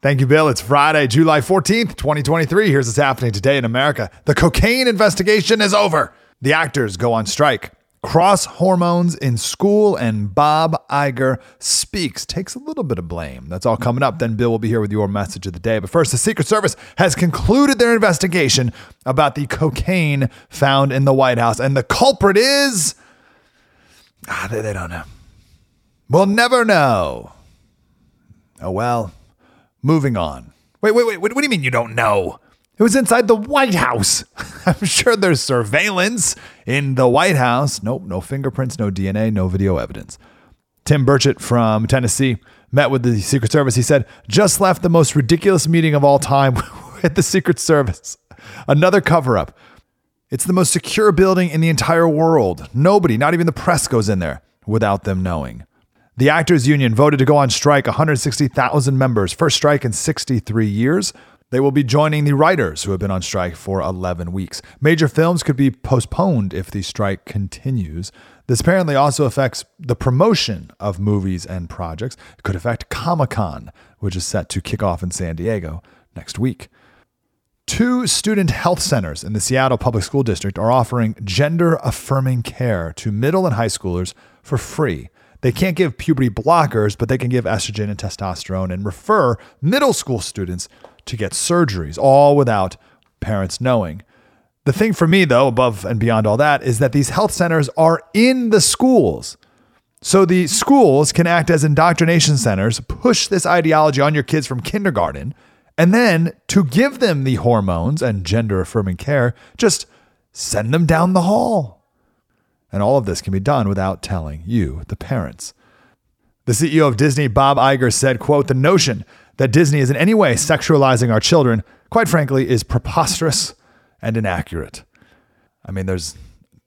Thank you, Bill. It's Friday, July 14th, 2023. Here's what's happening today in America. The cocaine investigation is over. The actors go on strike. Cross hormones in school, and Bob Iger speaks, takes a little bit of blame. That's all coming up. Then Bill will be here with your message of the day. But first, the Secret Service has concluded their investigation about the cocaine found in the White House, and the culprit is. Ah, they, they don't know. We'll never know. Oh, well, moving on. Wait, wait, wait. What, what do you mean you don't know? It was inside the White House. I'm sure there's surveillance in the White House. Nope, no fingerprints, no DNA, no video evidence. Tim Burchett from Tennessee met with the Secret Service. He said, just left the most ridiculous meeting of all time with the Secret Service. Another cover up. It's the most secure building in the entire world. Nobody, not even the press, goes in there without them knowing. The Actors Union voted to go on strike 160,000 members, first strike in 63 years. They will be joining the writers who have been on strike for 11 weeks. Major films could be postponed if the strike continues. This apparently also affects the promotion of movies and projects. It could affect Comic Con, which is set to kick off in San Diego next week. Two student health centers in the Seattle Public School District are offering gender affirming care to middle and high schoolers for free. They can't give puberty blockers, but they can give estrogen and testosterone and refer middle school students to get surgeries, all without parents knowing. The thing for me, though, above and beyond all that, is that these health centers are in the schools. So the schools can act as indoctrination centers, push this ideology on your kids from kindergarten, and then to give them the hormones and gender affirming care, just send them down the hall. And all of this can be done without telling you, the parents. The CEO of Disney, Bob Iger, said, quote, the notion that Disney is in any way sexualizing our children, quite frankly, is preposterous and inaccurate. I mean, there's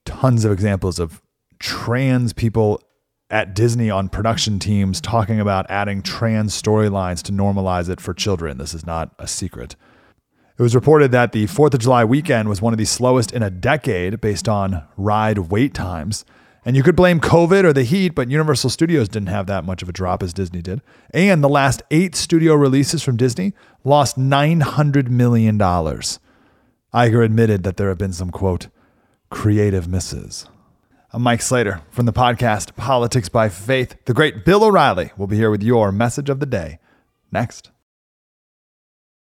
tons of examples of trans people at Disney on production teams talking about adding trans storylines to normalize it for children. This is not a secret. It was reported that the 4th of July weekend was one of the slowest in a decade based on ride wait times. And you could blame COVID or the heat, but Universal Studios didn't have that much of a drop as Disney did. And the last eight studio releases from Disney lost $900 million. Iger admitted that there have been some, quote, creative misses. I'm Mike Slater from the podcast Politics by Faith. The great Bill O'Reilly will be here with your message of the day next.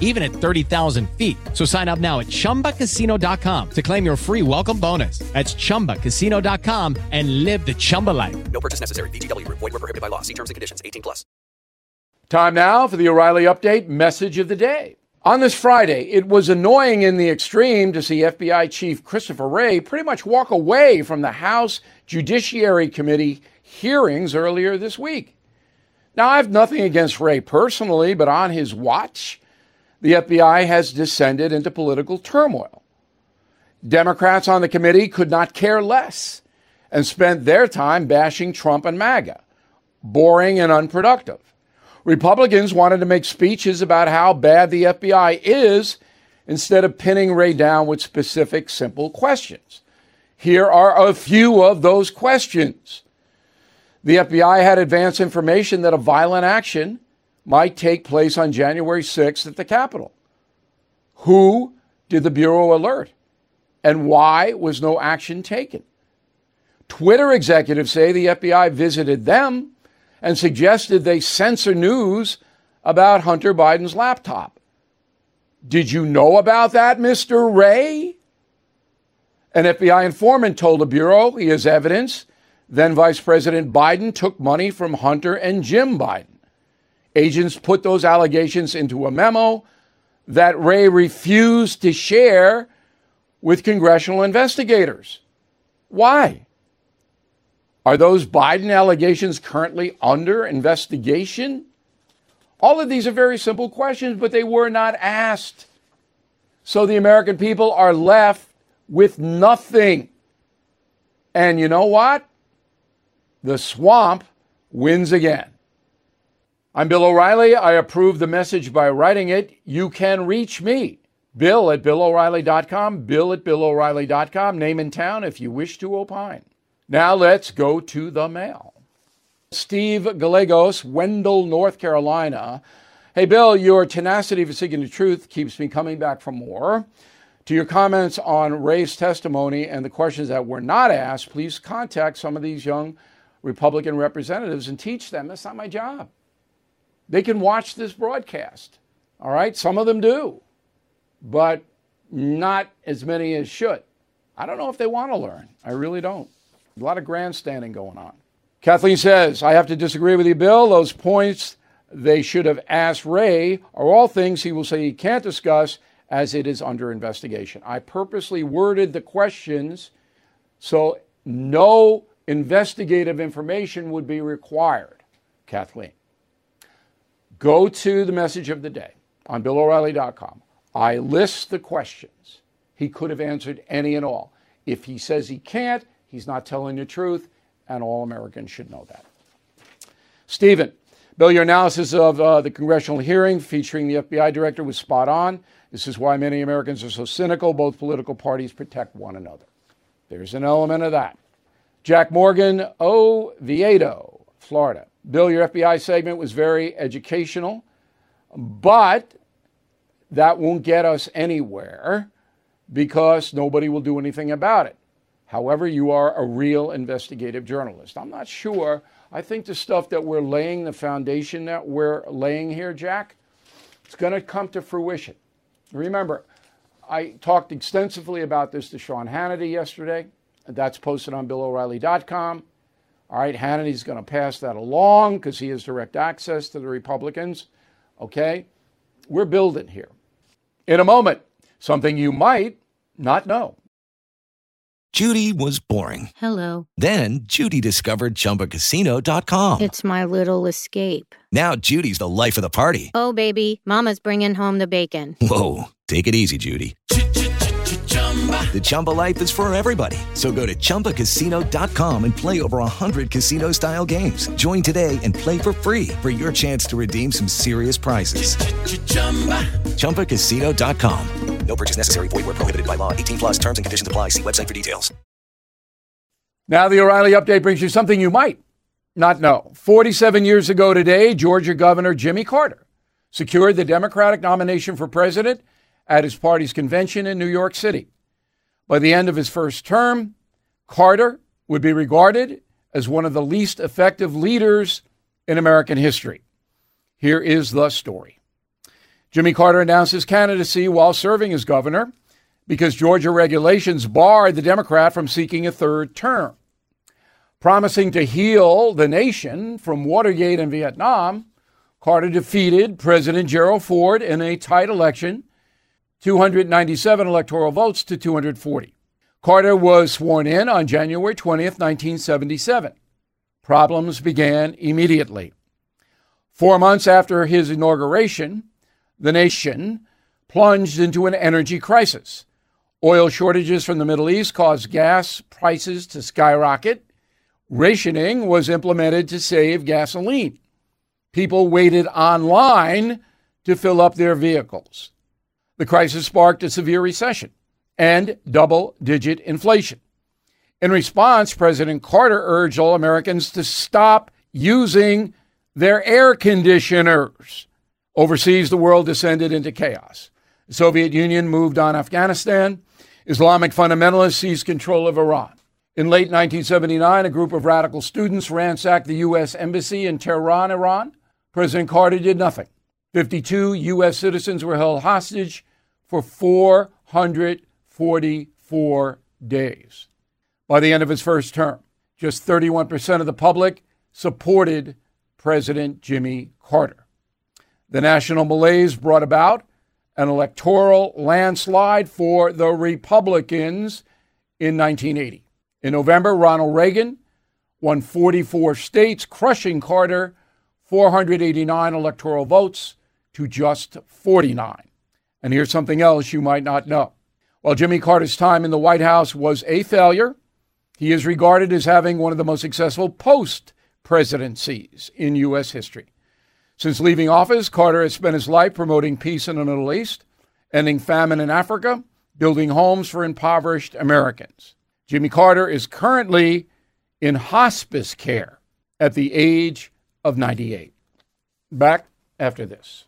even at 30,000 feet. So sign up now at chumbacasino.com to claim your free welcome bonus. That's chumbacasino.com and live the Chumba life. No purchase necessary. VGW Group. Void were prohibited by law. See terms and conditions. 18 plus. Time now for the O'Reilly Update message of the day. On this Friday, it was annoying in the extreme to see FBI Chief Christopher Wray pretty much walk away from the House Judiciary Committee hearings earlier this week. Now, I have nothing against Wray personally, but on his watch, the FBI has descended into political turmoil. Democrats on the committee could not care less and spent their time bashing Trump and MAGA, boring and unproductive. Republicans wanted to make speeches about how bad the FBI is instead of pinning Wray down with specific, simple questions. Here are a few of those questions. The FBI had advance information that a violent action might take place on January 6th at the Capitol. Who did the Bureau alert? And why was no action taken? Twitter executives say the FBI visited them and suggested they censor news about Hunter Biden's laptop. Did you know about that, Mr. Wray? An FBI informant told the Bureau he has evidence then Vice President Biden took money from Hunter and Jim Biden. Agents put those allegations into a memo that Wray refused to share with congressional investigators. Why? Are those Biden allegations currently under investigation? All of these are very simple questions, but they were not asked. So the American people are left with nothing. And you know what? The swamp wins again. I'm Bill O'Reilly. I approve the message by writing it. You can reach me, Bill at BillO'Reilly.com, Bill at BillO'Reilly.com, name and town if you wish to opine. Now let's go to the mail. Steve Gallegos, Wendell, North Carolina. Hey, Bill, your tenacity for seeking the truth keeps me coming back for more. To your comments on Wray's testimony and the questions that were not asked, please contact some of these young Republican representatives and teach them. That's not my job. They can watch this broadcast. All right? Some of them do, but not as many as should. I don't know if they want to learn. I really don't. A lot of grandstanding going on. Kathleen says, I have to disagree with you, Bill. Those points they should have asked Wray are all things he will say he can't discuss as it is under investigation. I purposely worded the questions so no investigative information would be required, Kathleen. Go to the message of the day on BillO'Reilly.com. I list the questions. He could have answered any and all. If he says he can't, he's not telling the truth, and all Americans should know that. Stephen, Bill, your analysis of uh, the congressional hearing featuring the FBI director was spot on. This is why many Americans are so cynical. Both political parties protect one another. There's an element of that. Jack Morgan, Oviedo, Florida. Bill, your FBI segment was very educational, but that won't get us anywhere because nobody will do anything about it. However, you are a real investigative journalist. I'm not sure. I think the stuff that we're laying, the foundation that we're laying here, Jack, it's going to come to fruition. Remember, I talked extensively about this to Sean Hannity yesterday. That's posted on BillO'Reilly.com. All right, Hannity's going to pass that along because he has direct access to the Republicans. Okay? We're building here. In a moment, something you might not know. Judy was boring. Hello. Then Judy discovered ChumbaCasino.com. It's my little escape. Now Judy's the life of the party. Oh, baby, Mama's bringing home the bacon. Whoa, take it easy, Judy. The Chumba life is for everybody. So go to ChumbaCasino.com and play over 100 casino style games. Join today and play for free for your chance to redeem some serious prizes. ChumbaCasino.com. No purchase necessary. Void where prohibited by law. 18 plus terms and conditions apply. See website for details. Now, the O'Reilly update brings you something you might not know. 47 years ago today, Georgia Governor Jimmy Carter secured the Democratic nomination for president at his party's convention in New York City. By the end of his first term, Carter would be regarded as one of the least effective leaders in American history. Here is the story. Jimmy Carter announced his candidacy while serving as governor because Georgia regulations barred the Democrat from seeking a third term. Promising to heal the nation from Watergate and Vietnam, Carter defeated President Gerald Ford in a tight election 297 electoral votes to 240. Carter was sworn in on January 20th, 1977. Problems began immediately. Four months after his inauguration, the nation plunged into an energy crisis. Oil shortages from the Middle East caused gas prices to skyrocket. Rationing was implemented to save gasoline. People waited online to fill up their vehicles. The crisis sparked a severe recession and double digit inflation. In response, President Carter urged all Americans to stop using their air conditioners. Overseas, the world descended into chaos. The Soviet Union moved on Afghanistan. Islamic fundamentalists seized control of Iran. In late 1979, a group of radical students ransacked the U.S. Embassy in Tehran, Iran. President Carter did nothing. 52 U.S. citizens were held hostage for 444 days. By the end of his first term, just 31% of the public supported President Jimmy Carter. The national malaise brought about an electoral landslide for the Republicans in 1980. In November, Ronald Reagan won 44 states, crushing Carter 489 electoral votes to just 49. And here's something else you might not know. While Jimmy Carter's time in the White House was a failure, he is regarded as having one of the most successful post presidencies in U.S. history. Since leaving office, Carter has spent his life promoting peace in the Middle East, ending famine in Africa, building homes for impoverished Americans. Jimmy Carter is currently in hospice care at the age of 98. Back after this.